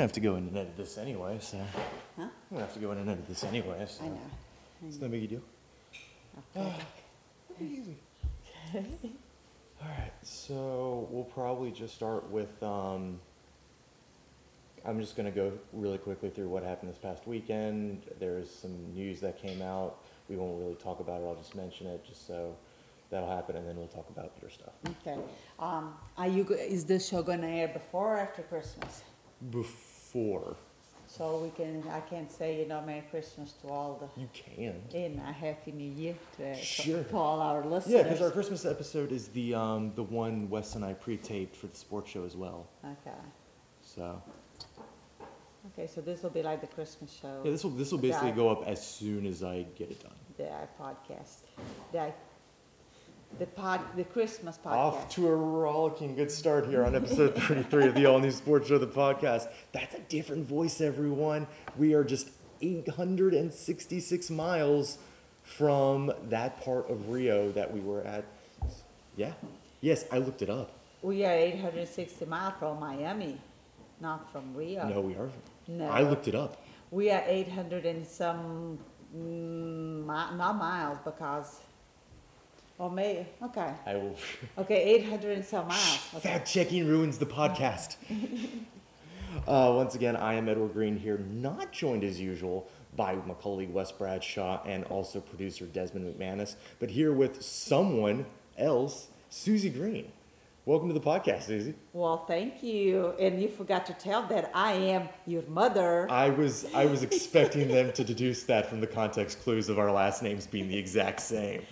gonna have to go in and edit this anyway, so Huh? I'm gonna have to go in and edit this anyway. So I know. it's no big deal. Okay. Easy. All right, so we'll probably just start with. Um, I'm just gonna go really quickly through what happened this past weekend. There's some news that came out. We won't really talk about it. I'll just mention it, just so that'll happen, and then we'll talk about your stuff. Okay. Um, are you, go- is this show gonna air before or after Christmas? Before So we can, I can say, you know, Merry Christmas to all the, you can. and a Happy New Year to, Sure. to all our listeners. Yeah, because our Christmas episode is the um, the one Wes and I pre-taped for the sports show as well. Okay. So Okay, so this will be like the Christmas show. yeah, this will this will basically go up as soon as I get it done. The podcast. The, the pod, the Christmas podcast. Off to a rollicking good start here on episode 33 of the All New Sports Show, the podcast. That's a different voice, everyone. We are just 866 miles from that part of Rio that we were at. Yeah. Yes, I looked it up. We are eight hundred and sixty miles from Miami, not from Rio. No, we are. No. I looked it up. We are eight hundred and some, mm, mi- not miles because, or may, okay, I will. okay, eight hundred and some miles. Okay. Fact checking ruins the podcast. uh, once again, I am Edward Greene here, not joined as usual by my colleague Wes Bradshaw and also producer Desmond McManus, but here with someone else, Suzi Greene. Welcome to the podcast, Suzi. Well, thank you, and you forgot to tell that I am your mother. I was I was expecting them to deduce that from the context clues of our last names being the exact same.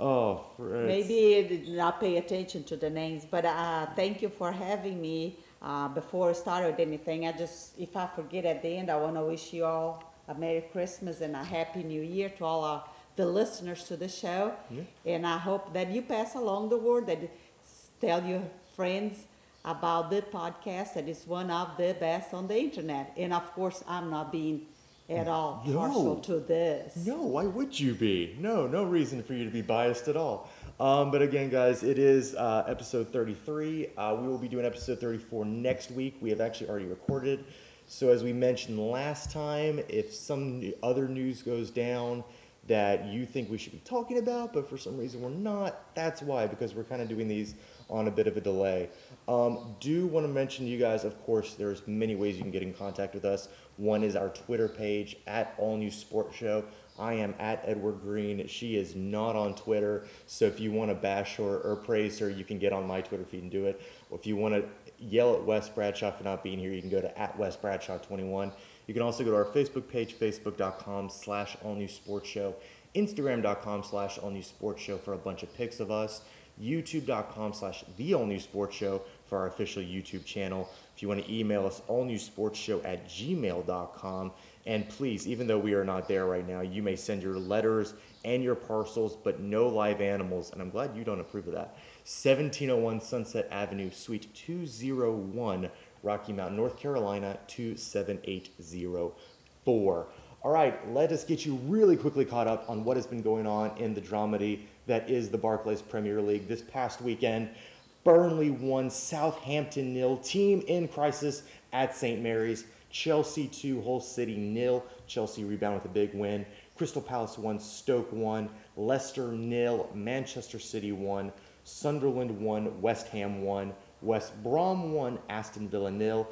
Oh. Maybe I did not pay attention to the names, but uh, thank you for having me. Uh, before I started anything, I just, if I forget at the end, I want to wish you all a Merry Christmas and a Happy New Year to all uh, the listeners to the show. And I hope that you pass along the word, that s- tell your friends about the podcast that is one of the best on the internet. And of course, I'm not being at all No. partial to this. No, why would you be? No, no reason for you to be biased at all. Um, but again, guys, it is uh, episode 33. Uh, we will be doing episode 34 next week. We have actually already recorded. So, as we mentioned last time, if some other news goes down that you think we should be talking about, but for some reason we're not, that's why, because we're kind of doing these on a bit of a delay. Um, do want to mention to you guys, of course, there's many ways you can get in contact with us. One is our Twitter page at All New Sports Show. I am at Edward Greene. She is not on Twitter, so if you want to bash her or praise her, you can get on my Twitter feed and do it. If you want to yell at Wes Bradshaw for not being here, you can go to at Wes Bradshaw 21. You can also go to our Facebook page, facebook.com slash All New Sports Show, instagram.com slash All New Sports Show for a bunch of pics of us youtube.com slash the all new sports show for our official youtube channel if you want to email us all new sports show at gmail.com and please even though we are not there right now you may send your letters and your parcels but no live animals and i'm glad you don't approve of that. 1701 sunset avenue suite 201 rocky mount north carolina 27804 all right, let us get you really quickly caught up on what has been going on in the dramedy that is the Barclays Premier League. This past weekend, Burnley won Southampton nil, team in crisis at St. Mary's. Chelsea 2, Hull City nil. Chelsea rebound with a big win. Crystal Palace 1, Stoke 1, Leicester nil, Manchester City 1, Sunderland 1, West Ham 1, West Brom 1, Aston Villa nil.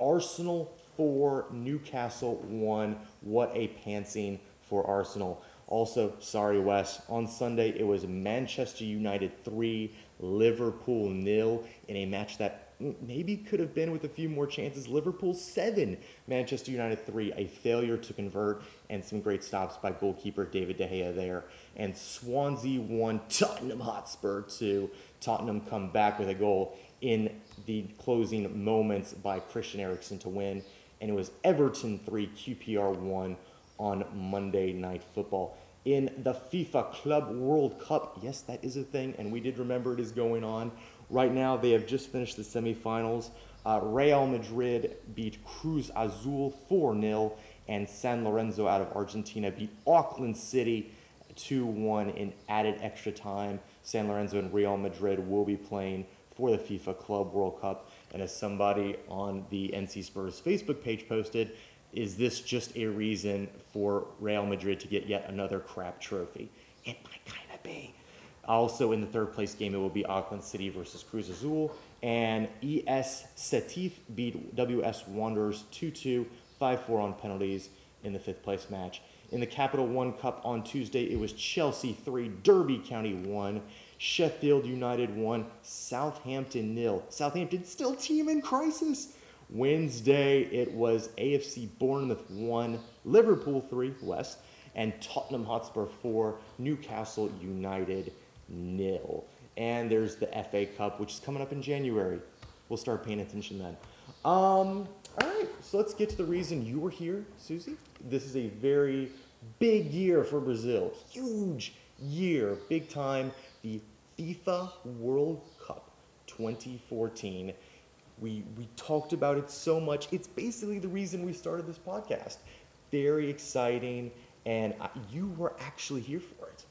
Arsenal 4, Newcastle 1. What a pantsing for Arsenal. Also, sorry, Wes, on Sunday it was Manchester United 3, Liverpool nil in a match that maybe could have been with a few more chances. Liverpool 7, Manchester United 3, a failure to convert, and some great stops by goalkeeper David De Gea there. And Swansea 1, Tottenham Hotspur 2. Tottenham come back with a goal in the closing moments by Christian Eriksen to win. And it was Everton 3, QPR 1 on Monday Night Football. In the FIFA Club World Cup, yes, that is a thing, and we did remember it is going on. Right now, they have just finished the semifinals. Uh, Real Madrid beat Cruz Azul 4 0, and San Lorenzo out of Argentina beat Auckland City 2 1 in added extra time. San Lorenzo and Real Madrid will be playing for the FIFA Club World Cup. And as somebody on the NC Spurs Facebook page posted, is this just a reason for Real Madrid to get yet another crap trophy? It might kind of be. Also, in the third place game, it will be Auckland City versus Cruz Azul. And ES Setif beat WS Wanderers 2 2, 5 4 on penalties in the fifth place match. In the Capital One Cup on Tuesday, it was Chelsea 3, Derby County 1, Sheffield United 1, Southampton nil. Southampton still team in crisis. Wednesday, it was AFC Bournemouth 1, Liverpool 3, West, and Tottenham Hotspur 4, Newcastle United nil. And there's the FA Cup, which is coming up in January. We'll start paying attention then. Um, all right, so let's get to the reason you were here, Suzi. This is a very big year for Brazil. Huge year, big time. The FIFA World Cup 2014. We, we talked about it so much. It's basically the reason we started this podcast. Very exciting, and I, you were actually here for it.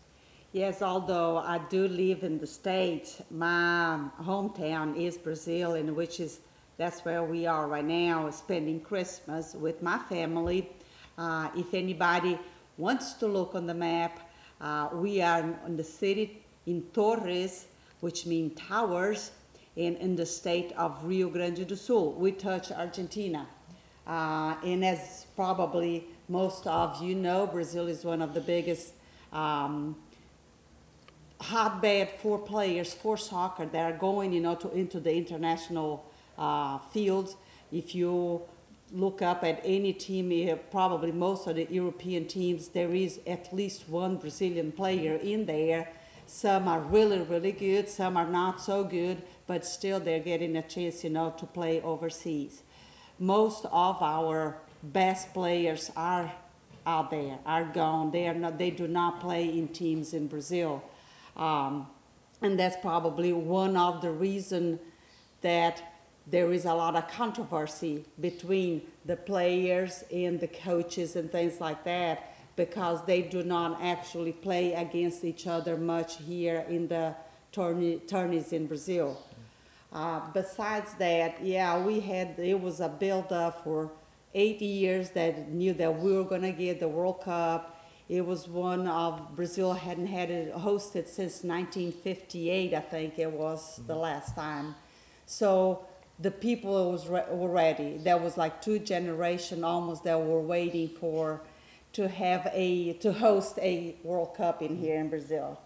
Yes, although I do live in the States, my hometown is Brazil, in which is that's where we are right now, spending Christmas with my family. Uh, if anybody wants to look on the map, uh, we are in the city in Torres, which means towers, and in the state of Rio Grande do Sul. We touch Argentina. Uh, and as probably most of you know, Brazil is one of the biggest um, hotbed for players for soccer that are going, you know, to, into the international uh, fields. If you look up at any team, probably most of the European teams, there is at least one Brazilian player in there. Some are really, really good, some are not so good, but still they're getting a chance, you know, to play overseas. Most of our best players are out there, are gone. They are not. They do not play in teams in Brazil, um, and that's probably one of the reason that there is a lot of controversy between the players and the coaches and things like that because they do not actually play against each other much here in the tourney, tourneys in Brazil. Uh, besides that, yeah, we had it was a build up for eight years that knew that we were gonna get the World Cup. It was one of Brazil hadn't had it hosted since 1958, I think it was the last time. So the people was re- were ready. There was like two generation almost that were waiting for to have a to host a World Cup in here in Brazil.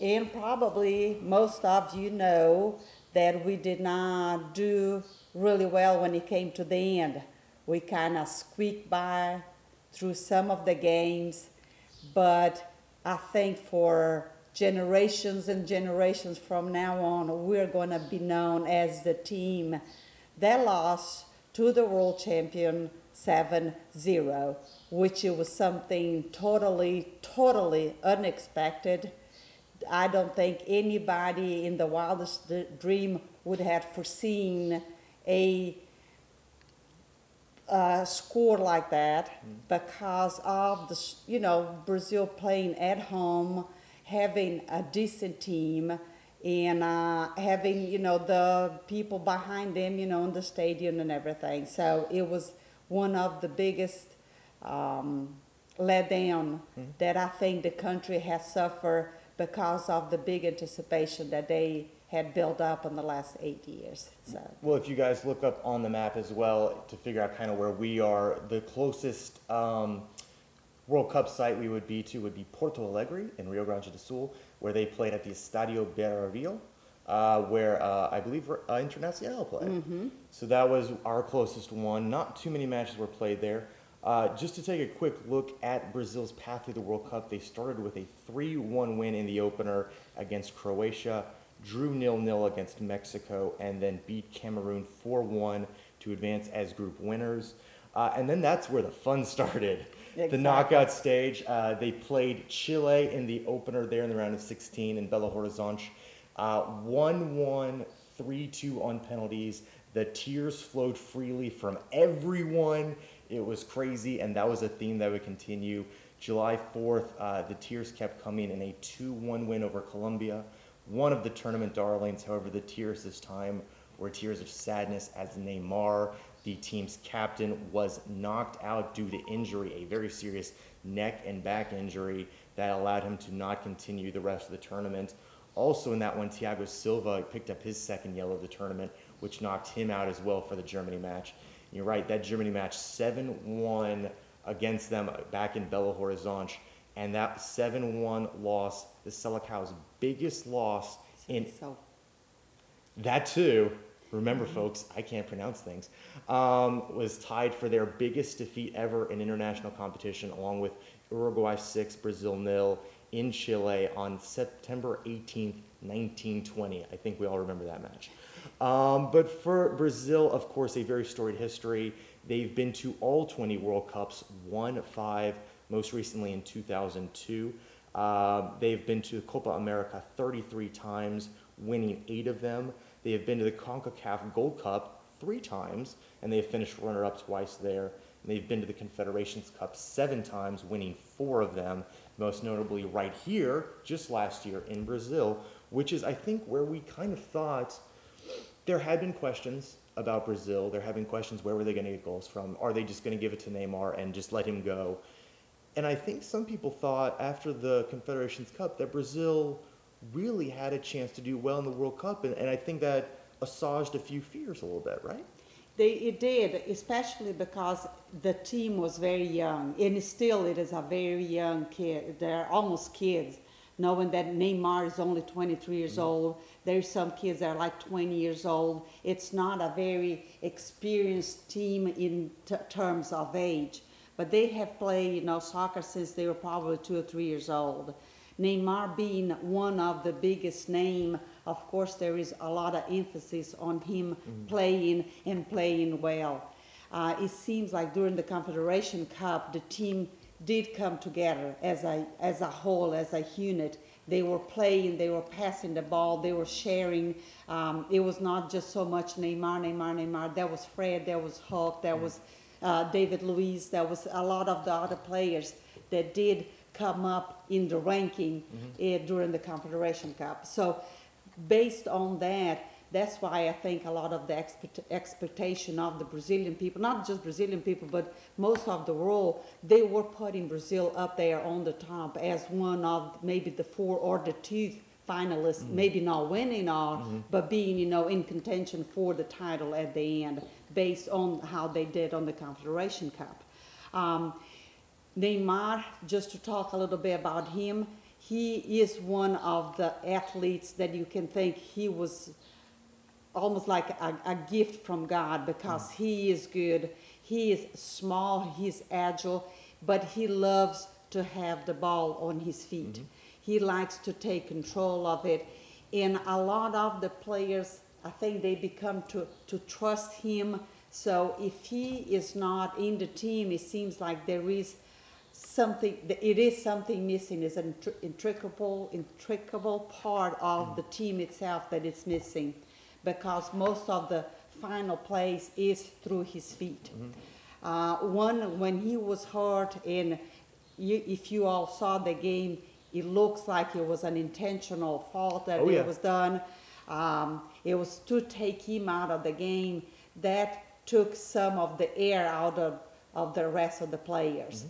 And probably most of you know that we did not do really well when it came to the end. We kind of squeaked by through some of the games, but I think for generations and generations from now on, we're going to be known as the team that lost to the world champion 7 0, which it was something totally, totally unexpected. I don't think anybody in the wildest dream would have foreseen a uh, score like that because of the, you know, Brazil playing at home having a decent team and uh, having you know the people behind them you know in the stadium and everything so it was one of the biggest um, let down mm-hmm. that i think the country has suffered because of the big anticipation that they had built up in the last eight years so well if you guys look up on the map as well to figure out kind of where we are the closest um, World Cup site we would be to would be Porto Alegre in Rio Grande do Sul, where they played at the Estadio Beira Rio, uh, where uh, I believe uh, Internacional played. Mm-hmm. So that was our closest one. Not too many matches were played there. Uh, just to take a quick look at Brazil's path through the World Cup, they started with a 3 1 win in the opener against Croatia, drew nil nil against Mexico, and then beat Cameroon 4 1 to advance as group winners. Uh, and then that's where the fun started. Exactly. The knockout stage, uh, they played Chile in the opener there in the round of 16 in Belo Horizonte. Uh, 1 1, 3 2 on penalties. The tears flowed freely from everyone. It was crazy, and that was a theme that would continue. July 4th, uh, the tears kept coming in a 2 1 win over Colombia. One of the tournament darlings, however, the tears this time were tears of sadness as Neymar, the team's captain, was knocked out due to injury, a very serious neck and back injury that allowed him to not continue the rest of the tournament. Also, in that one, Thiago Silva picked up his second yellow of the tournament, which knocked him out as well for the Germany match. And you're right, that Germany match 7 1 against them back in Belo Horizonte. And that 7 1 loss, the Selecau's biggest loss in So, that too, remember folks, I can't pronounce things, um, was tied for their biggest defeat ever in international competition, along with Uruguay 6, Brazil nil in Chile on September 18th, 1920. I think we all remember that match. Um, but for Brazil, of course, a very storied history. They've been to all 20 World Cups, won five, most recently in 2002. Uh, they've been to Copa America 33 times, winning eight of them. They have been to the CONCACAF Gold Cup three times, and they have finished runner up twice there. And they've been to the Confederations Cup seven times, winning four of them, most notably right here, just last year in Brazil, which is, I think, where we kind of thought there had been questions about Brazil. There have been questions where were they going to get goals from? Are they just going to give it to Neymar and just let him go? And I think some people thought after the Confederations Cup that Brazil really had a chance to do well in the World Cup, and, and I think that assuaged a few fears a little bit, right? They, it did, especially because the team was very young, and still it is a very young kid. They're almost kids, knowing that Neymar is only 23 years mm-hmm. old. There's some kids that are like 20 years old. It's not a very experienced team in t- terms of age, but they have played, you know, soccer since they were probably two or three years old. Neymar being one of the biggest name, of course, there is a lot of emphasis on him playing and playing well. Uh, it seems like during the Confederation Cup, the team did come together as a as a whole, as a unit. They were playing, they were passing the ball, they were sharing. Um, it was not just so much Neymar, Neymar, Neymar. There was Fred, there was Hulk, there was uh, David Luiz, there was a lot of the other players that did come up in the ranking eh, during the Confederation Cup. So, based on that, that's why I think a lot of the expect- expectation of the Brazilian people, not just Brazilian people, but most of the world, they were putting Brazil up there on the top as one of maybe the four or the two finalists, maybe not winning all, but being, you know, in contention for the title at the end, based on how they did on the Confederation Cup. Um, Neymar, just to talk a little bit about him, he is one of the athletes that you can think he was almost like a, a gift from God because he is good. He is small, he's agile, but he loves to have the ball on his feet. Mm-hmm. He likes to take control of it. And a lot of the players, I think they become to, to trust him. So if he is not in the team, it seems like there is something it is something missing is an intri- intricable intricable part of the team itself that is missing because most of the final plays is through his feet uh, one when he was hurt and you, if you all saw the game it looks like it was an intentional fault that Oh, it yeah. was done um, it was to take him out of the game that took some of the air out of, of the rest of the players.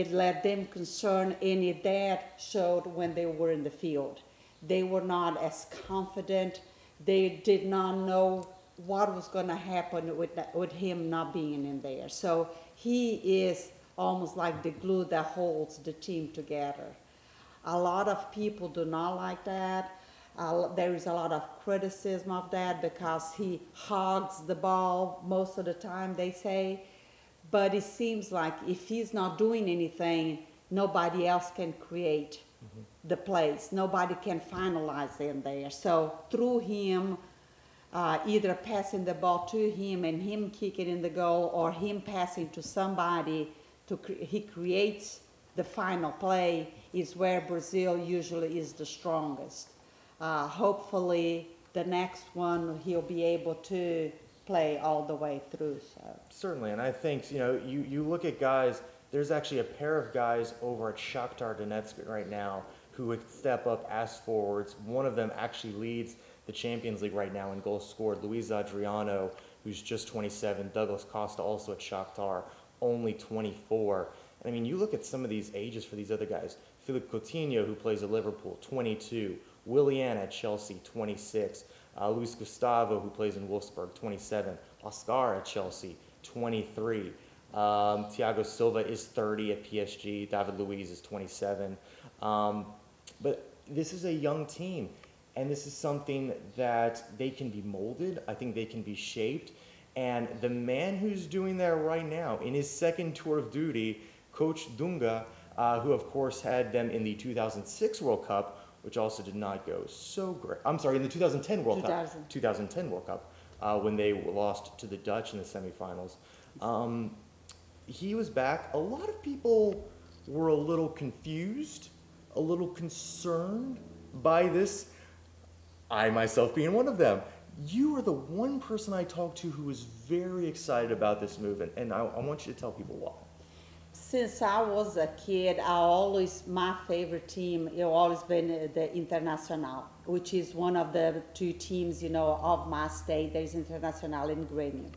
It let them concern, any that showed when they were in the field. They were not as confident. They did not know what was going to happen with, that, with him not being in there. So he is almost like the glue that holds the team together. A lot of people do not like that. Uh, there is a lot of criticism of that because he hogs the ball most of the time, they say. But it seems like if he's not doing anything, nobody else can create the place. Nobody can finalize in there. So through him, uh, either passing the ball to him and him kicking in the goal, or him passing to somebody to cre- he creates the final play is where Brazil usually is the strongest. Uh, hopefully, the next one he'll be able to play all the way through. So. Certainly, and I think you know you, you look at guys. There's actually a pair of guys over at Shakhtar Donetsk right now who would step up as forwards. One of them actually leads the Champions League right now in goals scored. Luis Adriano, who's just 27, Douglas Costa also at Shakhtar, only 24. And I mean, you look at some of these ages for these other guys. Philip Coutinho, who plays at Liverpool, 22. Willian at Chelsea, 26. Uh, Luis Gustavo, who plays in Wolfsburg, 27. Oscar at Chelsea, 23. Um, Thiago Silva is 30 at PSG. David Luiz is 27. Um, but this is a young team, and this is something that they can be molded. I think they can be shaped. And the man who's doing that right now in his second tour of duty, Coach Dunga, uh, who of course had them in the 2006 World Cup, which also did not go so great. I'm sorry, in the 2010 World 2000. Cup. 2010 World Cup, uh, when they lost to the Dutch in the semifinals. Um, he was back. A lot of people were a little confused, a little concerned by this. I myself being one of them. You are the one person I talked to who was very excited about this movement, and I, I want you to tell people why. Since I was a kid, I always my favorite team. It always been uh, the Internacional, which is one of the two teams, you know, of my state. There is Internacional in Grêmio.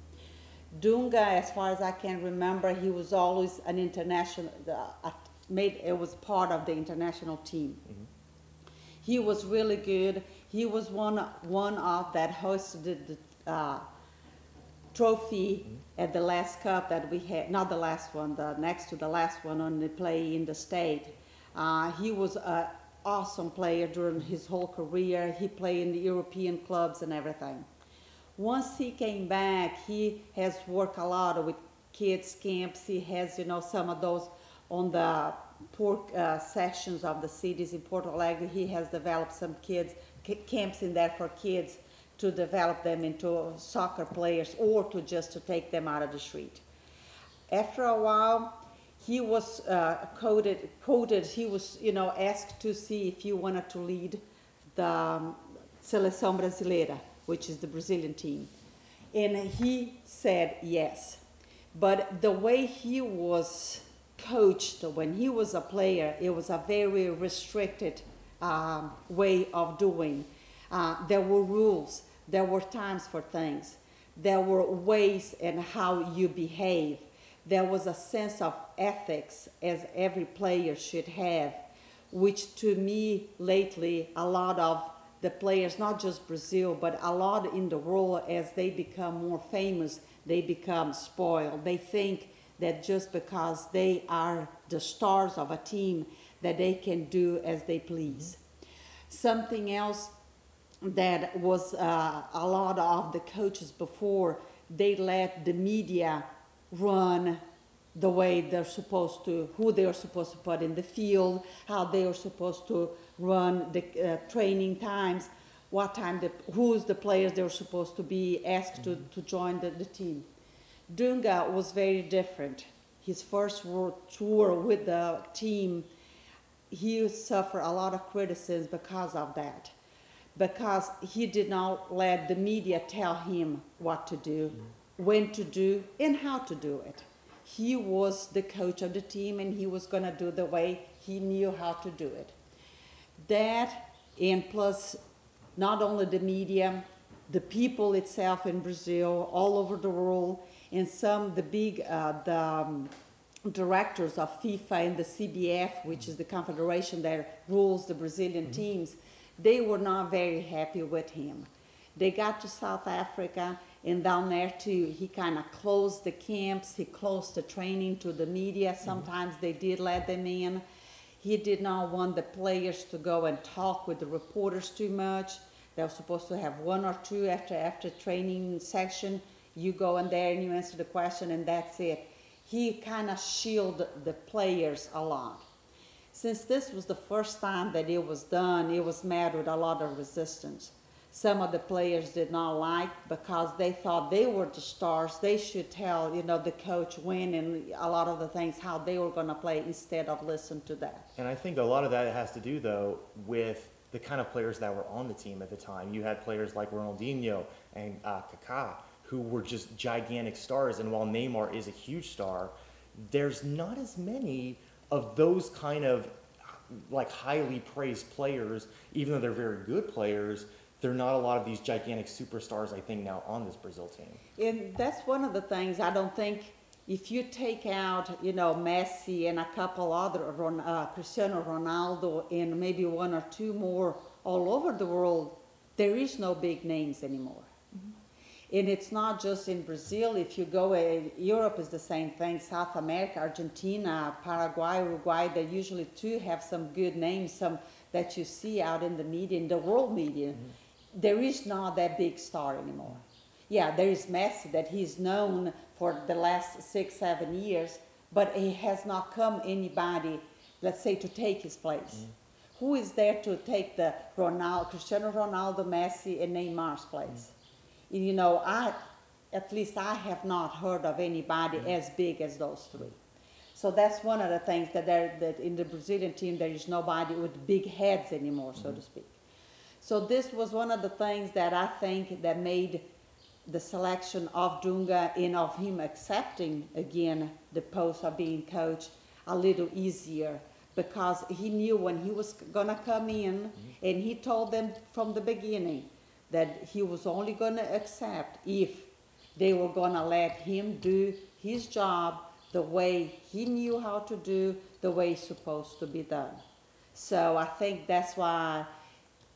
Dunga, as far as I can remember, he was always an international. Uh, made it was part of the international team. He was really good. He was one one of that hosted the uh, trophy at the last cup that we had. Not the last one, the next to the last one on the play in the state. Uh, he was an awesome player during his whole career. He played in the European clubs and everything. Once he came back, he has worked a lot with kids camps. He has, you know, some of those on the poor uh, sections of the cities in Porto Alegre. He has developed some kids camps in there for kids to develop them into soccer players or to just to take them out of the street. After a while, he was uh, coded, coded, he was, you know, asked to see if he wanted to lead the um, Seleção Brasileira, which is the Brazilian team. And he said yes. But the way he was coached when he was a player, it was a very restricted um, way of doing. Uh, there were rules, there were times for things, there were ways and how you behave. There was a sense of ethics as every player should have, which to me lately a lot of the players, not just Brazil, but a lot in the world, as they become more famous, they become spoiled. They think that just because they are the stars of a team, that they can do as they please. Mm-hmm. Something else that was uh, a lot of the coaches before, they let the media run the way they're supposed to, who they are supposed to put in the field, how they are supposed to run the uh, training times, what time, the, who's the players they're supposed to be asked to, to join the, the team. Dunga was very different. His first world tour with the team, he suffered a lot of criticism because of that. Because he did not let the media tell him what to do, when to do, and how to do it. He was the coach of the team and he was going to do the way he knew how to do it. That, and plus, not only the media, the people itself in Brazil, all over the world, and some the big uh, the um, directors of FIFA and the CBF, which is the confederation that rules the Brazilian teams, they were not very happy with him. They got to South Africa and down there too, he kind of closed the camps. He closed the training to the media. Mm-hmm. Sometimes they did let them in. He did not want the players to go and talk with the reporters too much. They were supposed to have one or two after after training session. You go in there and you answer the question, and that's it. He kind of shielded the players a lot. Since this was the first time that it was done, it was met with a lot of resistance. Some of the players did not like because they thought they were the stars. They should tell, you know, the coach when and a lot of the things how they were going to play instead of listen to that. And I think a lot of that has to do, though, with the kind of players that were on the team at the time. You had players like Ronaldinho and uh, Kaká, who were just gigantic stars. And while Neymar is a huge star, there's not as many of those kind of like highly praised players, even though they're very good players, there are not a lot of these gigantic superstars, I think, now on this Brazil team. And that's one of the things I don't think. If you take out, you know, Messi and a couple other, uh, Cristiano Ronaldo, and maybe one or two more all over the world, there is no big names anymore. And it's not just in Brazil. If you go, uh, Europe is the same thing. South America, Argentina, Paraguay, Uruguay, they usually too have some good names, some that you see out in the media, in the world media. There is not that big star anymore. Yeah, there is Messi that he's known for the last six, seven years, but he has not come anybody, let's say, to take his place. Who is there to take the Ronaldo, Cristiano Ronaldo, Messi, and Neymar's place? You know, I, at least I have not heard of anybody mm-hmm. as big as those three. So that's one of the things that there, that in the Brazilian team there is nobody with big heads anymore, so to mm-hmm. speak. So this was one of the things that I think that made the selection of Dunga and of him accepting again the post of being coach a little easier because he knew when he was gonna come in mm-hmm. and he told them from the beginning that he was only gonna accept if they were gonna let him do his job the way he knew how to do, the way it's supposed to be done. So I think that's why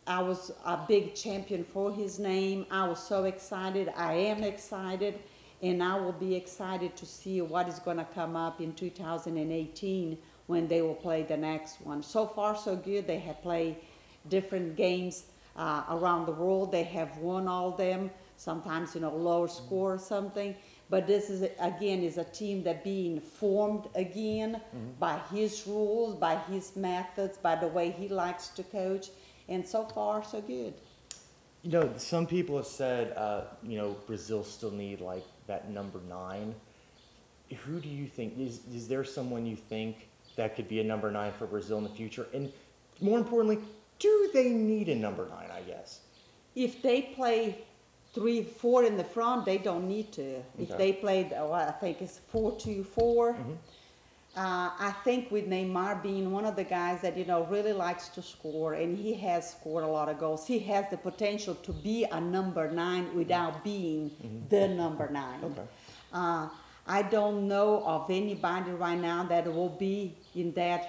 I was a big champion for his name. I was so excited. I am excited. And I will be excited to see what is going to come up in 2018 when they will play the next one. So far, so good. They have played different games uh, around the world. They have won all them. Sometimes, you know, lower score or something. But this is again is a team that being formed again by his rules, by his methods, by the way he likes to coach, and so far so good. You know, some people have said, uh, you know, Brazil still need like that number nine. Who do you think is is there someone you think that could be a number nine for Brazil in the future? And more importantly, do they need a number nine? I guess. If they play three, four in the front, they don't need to. If Okay. they played, uh, what I think it's four, two, four. Uh, I think with Neymar being one of the guys that you know really likes to score, and he has scored a lot of goals. He has the potential to be a number nine without being the number nine. Okay. Uh, I don't know of anybody right now that will be in that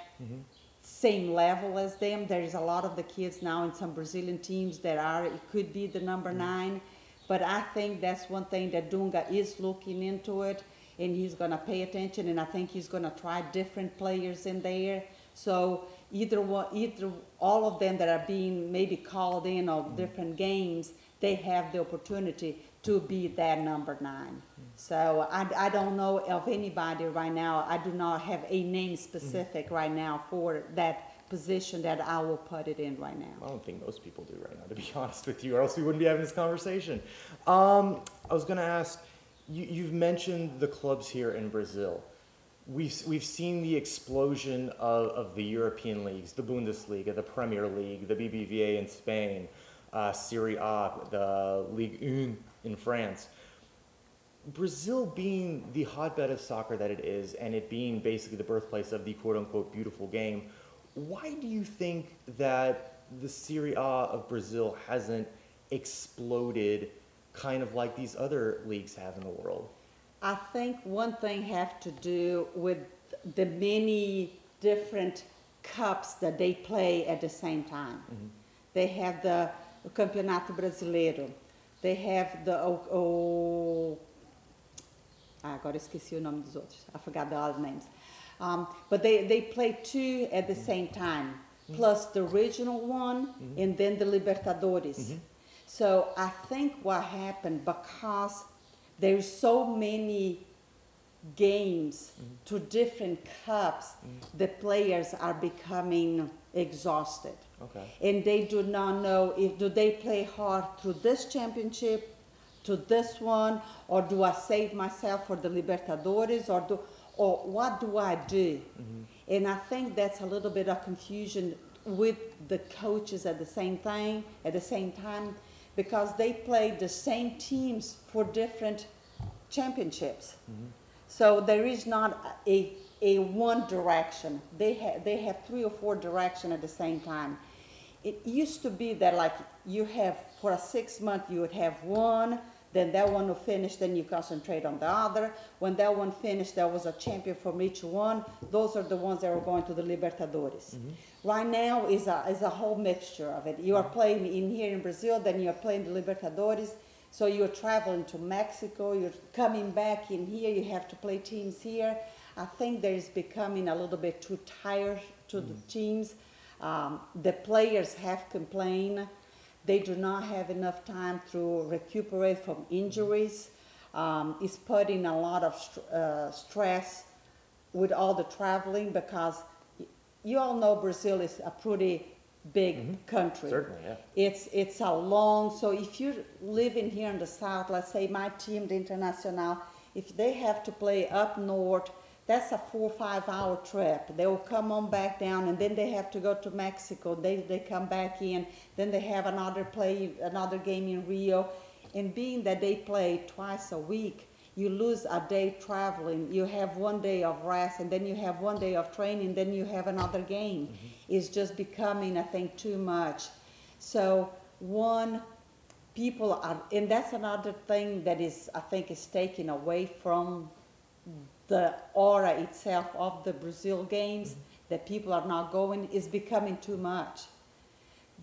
same level as them. There is a lot of the kids now in some Brazilian teams that are it could be the number mm. nine, but I think that's one thing that Dunga is looking into it, and he's gonna pay attention, and I think he's gonna try different players in there. So either one, either all of them that are being maybe called in of mm. different games, they have the opportunity to be that number nine. So I, I don't know of anybody right now. I do not have a name specific right now for that position that I will put it in right now. I don't think most people do right now, to be honest with you, or else we wouldn't be having this conversation. Um, I was going to ask, you, you've mentioned the clubs here in Brazil. We've, we've seen the explosion of, of the European leagues, the Bundesliga, the Premier League, the BBVA in Spain, uh, Serie A, the Ligue 1 in France. Brazil being the hotbed of soccer that it is, and it being basically the birthplace of the quote unquote beautiful game, why do you think that the Serie A of Brazil hasn't exploded kind of like these other leagues have in the world? I think one thing have to do with the many different cups that they play at the same time. Mm-hmm. They have the Campeonato Brasileiro. They have the o, o, ah, agora esqueci o nome dos outros. I forgot the other names. Um, but they, they play two at the same time, mm-hmm. plus the regional one mm-hmm. and then the Libertadores. Mm-hmm. So I think what happened because there's so many games to different cups, the players are becoming exhausted. Okay. And they do not know if do they play hard through this championship, to this one, or do I save myself for the Libertadores, or do, or what do I do? Mm-hmm. And I think that's a little bit of confusion with the coaches at the same time, at the same time, because they play the same teams for different championships. Mm-hmm. So there is not a, a one direction. They have they have three or four direction at the same time. It used to be that like you have for a six month you would have one, then that one will finish, then you concentrate on the other. When that one finished, there was a champion from each one. Those are the ones that are going to the Libertadores. Mm-hmm. Right now is a is a whole mixture of it. You are playing in here in Brazil, then you are playing the Libertadores. So you're traveling to Mexico, you're coming back in here, you have to play teams here. I think there is becoming a little bit too tired to the mm. teams. Um, the players have complained. They do not have enough time to recuperate from injuries. Um, it's putting a lot of st- uh, stress with all the traveling because y- you all know Brazil is a pretty big country. Certainly, yeah. It's it's a long. So if you're living here in the south, let's say my team, the Internacional, if they have to play up north, that's a four or five hour trip. They will come on back down, and then they have to go to Mexico. They they come back in. Then they have another play, another game in Rio, and being that they play twice a week. You lose a day traveling. You have one day of rest, and then you have one day of training. Then you have another game. Mm-hmm. It's just becoming, I think, too much. So one, people are, and that's another thing that is, I think, is taken away from the aura itself of the Brazil games. That people are not going is becoming too much.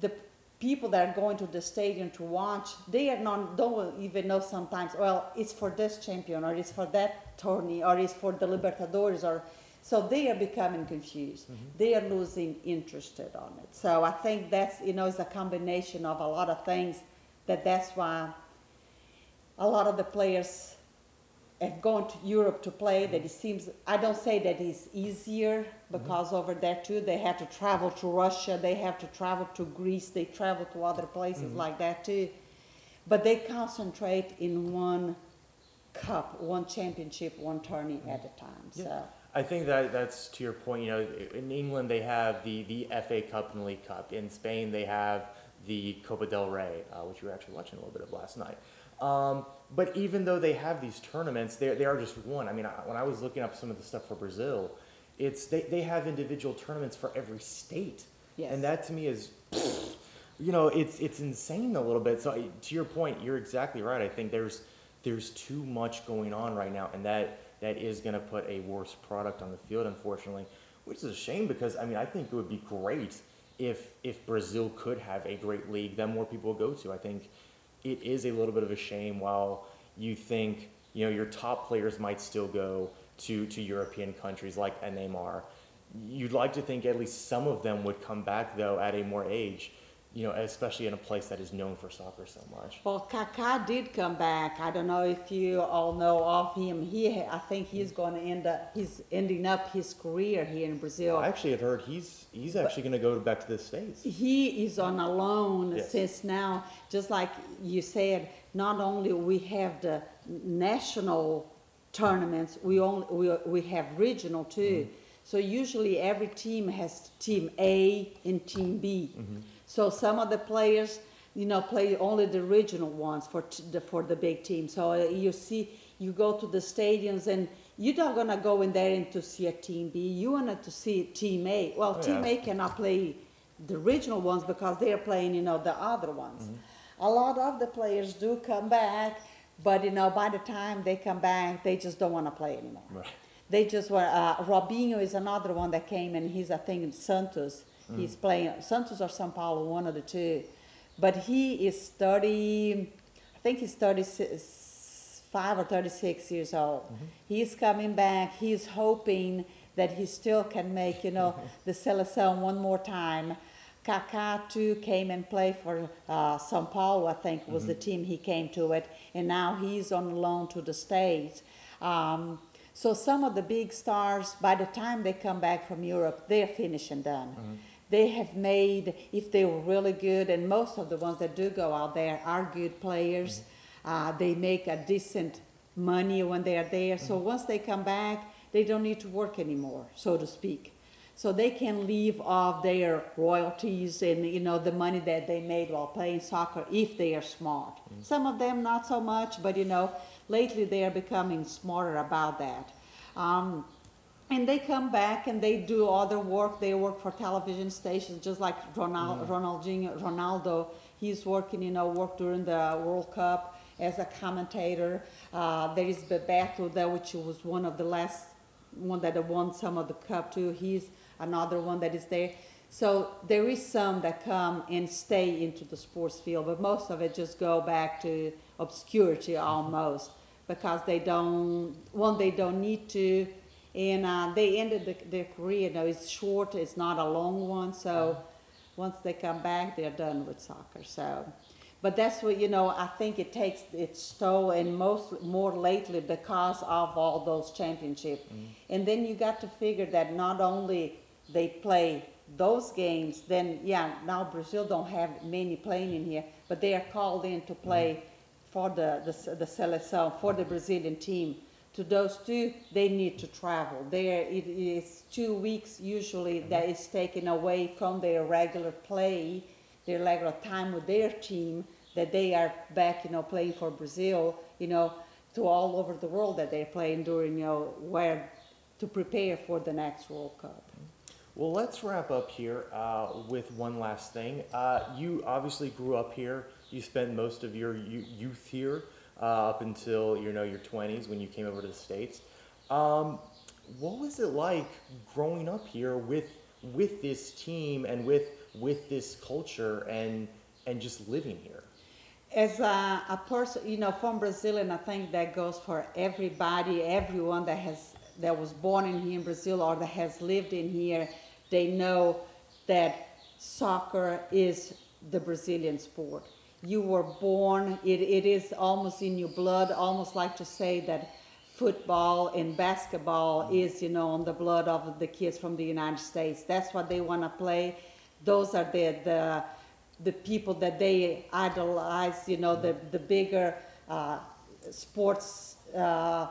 The people that are going to the stadium to watch, they are not don't even know sometimes. Well, it's for this champion, or it's for that tourney, or it's for the Libertadores, or so they are becoming confused. Mm-hmm. They are losing interested on it. So I think that's you know it's a combination of a lot of things. That that's why a lot of the players have gone to Europe to play. That it seems I don't say that it's easier because over there too they have to travel to Russia, they have to travel to Greece, they travel to other places mm-hmm. like that too. But they concentrate in one cup, one championship, one tourney at a time. So I think that that's to your point. You know, in England they have the the FA Cup and the League Cup. In Spain they have the Copa del Rey, uh, which we were actually watching a little bit of last night. Um, but even though they have these tournaments, they they are just one. I mean, I, when I was looking up some of the stuff for Brazil, it's they, they have individual tournaments for every state, Yes. and that to me is, you know, it's it's insane a little bit. So I- to your point, you're exactly right. I think there's there's too much going on right now, and that that is going to put a worse product on the field, unfortunately, which is a shame because I mean I think it would be great if if Brazil could have a great league then more people would go to. I think it is a little bit of a shame while you think you know your top players might still go to to European countries like Neymar. You'd like to think at least some of them would come back though at a more age, you know, especially in a place that is known for soccer so much. Well, Kaká did come back. I don't know if you all know of him. He, I think he's going to end up. He's ending up his career here in Brazil. I actually had heard he's he's actually going to go back to the states. He is on a loan Yes. since now. Just like you said, not only we have the national tournaments, we only we, we have regional too. Mm-hmm. So usually every team has team A and team B. So some of the players, you know, play only the regional ones for t- the, for the big team. So uh, you see, you go to the stadiums and you're not gonna go in there and to see a team B. You want to see team A. Well, Oh, team yeah. A cannot play the original ones because they're playing, you know, the other ones. A lot of the players do come back, but you know, by the time they come back, they just don't want to play anymore. Right. They just were. Uh, Robinho is another one that came, and he's I think in Santos. He's playing Santos or São Paulo, one of the two. But he is thirty. I think he's thirty-five or thirty-six years old. He's coming back. He's hoping that he still can make, you know, the seleção one more time. Kaká too came and played for uh, São Paulo, I think was the team he came to it, and now he's on loan to the States. Um, so some of the big stars, by the time they come back from Europe, they're finished and done. Mm-hmm. They have made, if they were really good, and most of the ones that do go out there are good players. Mm-hmm. Uh, they make a decent money when they are there. So mm-hmm. once they come back, they don't need to work anymore, so to speak. So they can leave off their royalties and you know the money that they made while playing soccer if they are smart. Some of them not so much, but you know lately they are becoming smarter about that. Um, and they come back and they do other work. They work for television stations, just like Ronald, Ronaldinho, Ronaldo. He's working, you know, work during the World Cup as a commentator. Uh, there is Bebeto there, which was one of the last one that won some of the cup too. He's another one that is there. So there is some that come and stay into the sports field, but most of it just go back to obscurity almost because they don't one they don't need to and uh, they ended the, their career. Know, it's short, it's not a long one. So once they come back, they're done with soccer. So, but that's what you know. I think it takes its toll, and most more lately because of all those championships. And then you got to figure that not only they play those games, then yeah, now Brazil don't have many playing in here, but they are called in to play mm-hmm. for the the, the seleção for the Brazilian team to those two, they need to travel. There, it is two weeks usually mm-hmm. that is taken away from their regular play, their regular time with their team, that they are back, you know, playing for Brazil, you know, to all over the world that they're playing during, you know, where to prepare for the next World Cup. Well, let's wrap up here uh, with one last thing. Uh, you obviously grew up here. You spent most of your youth here uh, up until you know your 20s when you came over to the states. Um, what was it like growing up here with with this team and with with this culture and and just living here? As a, a person, you know, from Brazil, and I think that goes for everybody, everyone that has that was born in here in Brazil or that has lived in here, they know that soccer is the Brazilian sport. You were born, it, it is almost in your blood, almost like to say that football and basketball is, you know, on the blood of the kids from the United States. That's what they want to play. Those are the, the, the people that they idolize, you know, the, the bigger uh, sports, uh,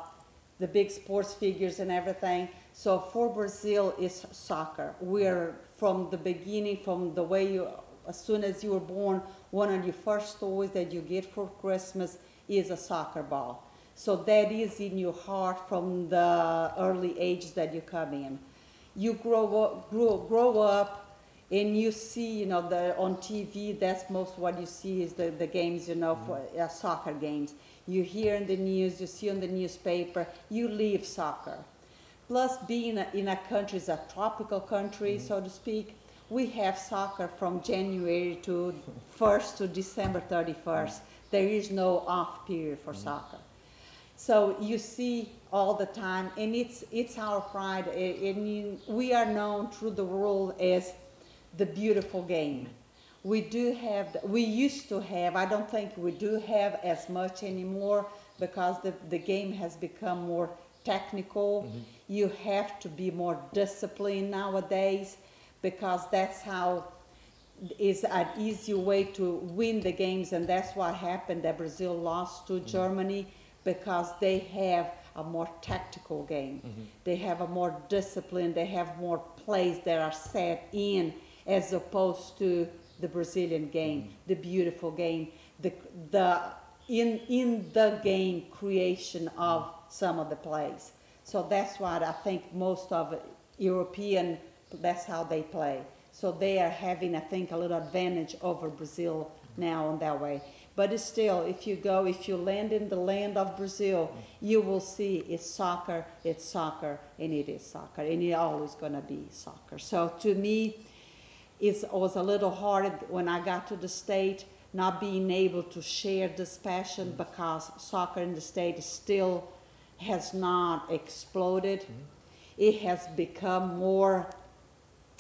the big sports figures and everything. So for Brazil, it's soccer. We're from the beginning, from the way you, as soon as you were born, one of your first toys that you get for Christmas is a soccer ball. So that is in your heart from the early age that you come in. You grow up, grow, grow up, and you see, you know, the, on TV. That's most what you see is the, the games, you know, for uh, soccer games. You hear in the news, you see on the newspaper. You live soccer. Plus, being a, in a country, is a tropical country, mm-hmm. so to speak, we have soccer from January to 1st to December 31st. Mm-hmm. There is no off period for mm-hmm. soccer. So you see all the time, and it's it's our pride. a- And we are known through the world as the beautiful game. We do have, we used to have. I don't think we do have as much anymore because the the game has become more technical. Mm-hmm. You have to be more disciplined nowadays because that's how is an easy way to win the games, and that's what happened that Brazil lost to mm-hmm. Germany because they have a more tactical game. Mm-hmm. They have a more discipline, they have more plays that are set in as opposed to the Brazilian game, mm-hmm. the beautiful game, the, the in, in the game creation of mm-hmm. some of the plays. So that's what I think most of European, that's how they play. So they are having, I think, a little advantage over Brazil mm-hmm. now in that way. But still, if you go, if you land in the land of Brazil, you will see it's soccer, it's soccer, and it is soccer, and it's always going to be soccer. So to me, it was a little hard when I got to the state, not being able to share this passion because soccer in the state still has not exploded. It has become more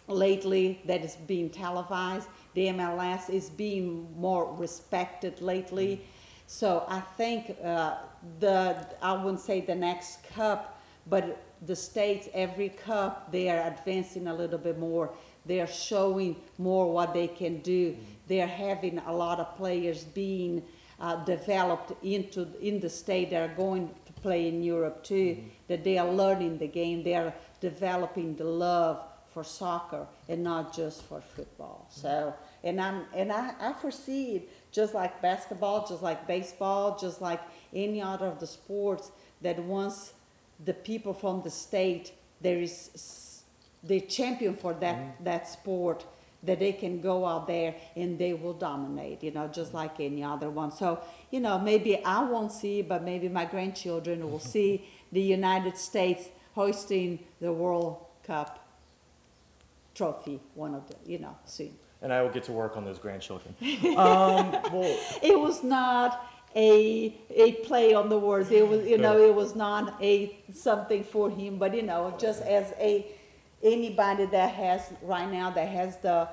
lately that is being televised. The MLS is being more respected lately. So I think uh, the I wouldn't say the next cup, but the states every cup they are advancing a little bit more. They are showing more what they can do. They are having a lot of players being uh, developed into in the state that are going to play in Europe too. That they are learning the game. They are developing the love for soccer and not just for football. So, and I'm and I, I foresee it just like basketball, just like baseball, just like any other of the sports that once the people from the state there is s- the champion for that that sport that they can go out there and they will dominate, you know, just like any other one. So, you know, maybe I won't see, but maybe my grandchildren will see the United States hosting the World Cup trophy, one of the, you know, soon. And I will get to work on those grandchildren. um, well, It was not a a play on the words. It was, you know, it was not a something for him, but you know, just as a anybody that has right now that has the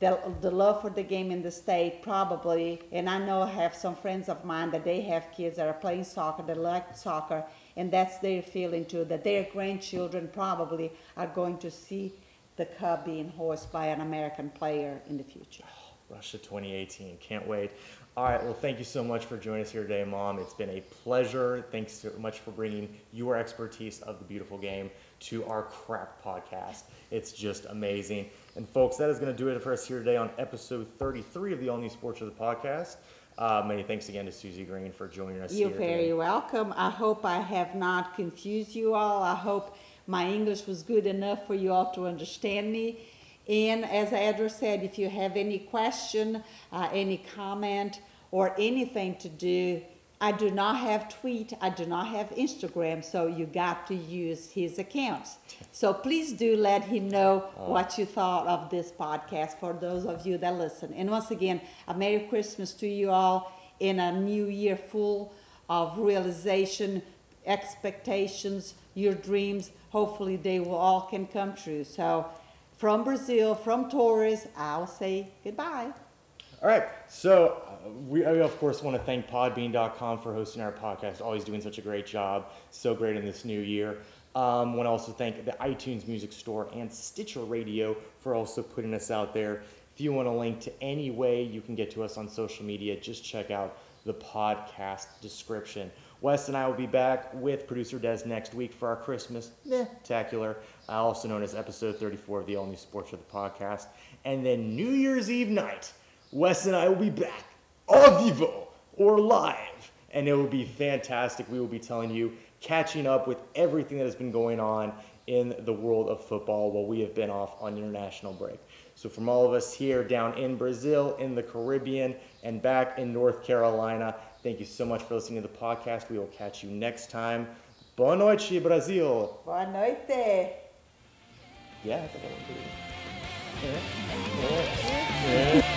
the, the love for the game in the state probably and i know i have some friends of mine that they have kids that are playing soccer that like soccer and that's their feeling too that their grandchildren probably are going to see the cup being hoisted by an american player in the future Russia 2018. Can't wait. All right. Well, thank you so much for joining us here today, Mom. It's been a pleasure. Thanks so much for bringing your expertise of the beautiful game to our crap podcast. It's just amazing. And, folks, that is going to do it for us here today on episode 33 of the All New Sports of the podcast. Uh, many thanks again to Suzi Greene for joining us today. You're very today. welcome. I hope I have not confused you all. I hope my English was good enough for you all to understand me. And as Edward said, if you have any question, uh, any comment, or anything to do, I do not have tweet, I do not have Instagram, so you got to use his accounts. So please do let him know what you thought of this podcast for those of you that listen. And once again, a Merry Christmas to you all in a new year full of realization, expectations, your dreams. Hopefully they will all can come true. So from Brazil, from Torres, I'll say goodbye. All right. So uh, we, I, of course, want to thank Podbean.com for hosting our podcast. Always doing such a great job. So great in this new year. Um, want to also thank the iTunes Music Store and Stitcher Radio for also putting us out there. If you want a link to any way you can get to us on social media, just check out the podcast description. Wes and I will be back with producer Des next week for our Christmas spectacular, uh, Uh, also known as episode 34 of the All New Sports of the podcast. And then New Year's Eve night, Wes and I will be back ao vivo or live, and it will be fantastic. We will be telling you, catching up with everything that has been going on in the world of football while we have been off on international break. So, from all of us here down in Brazil, in the Caribbean, and back in North Carolina, thank you so much for listening to the podcast. We will catch you next time. Boa noite, Brasil. Boa noite. Yeah, I think pretty. Yeah. Yeah. Yeah.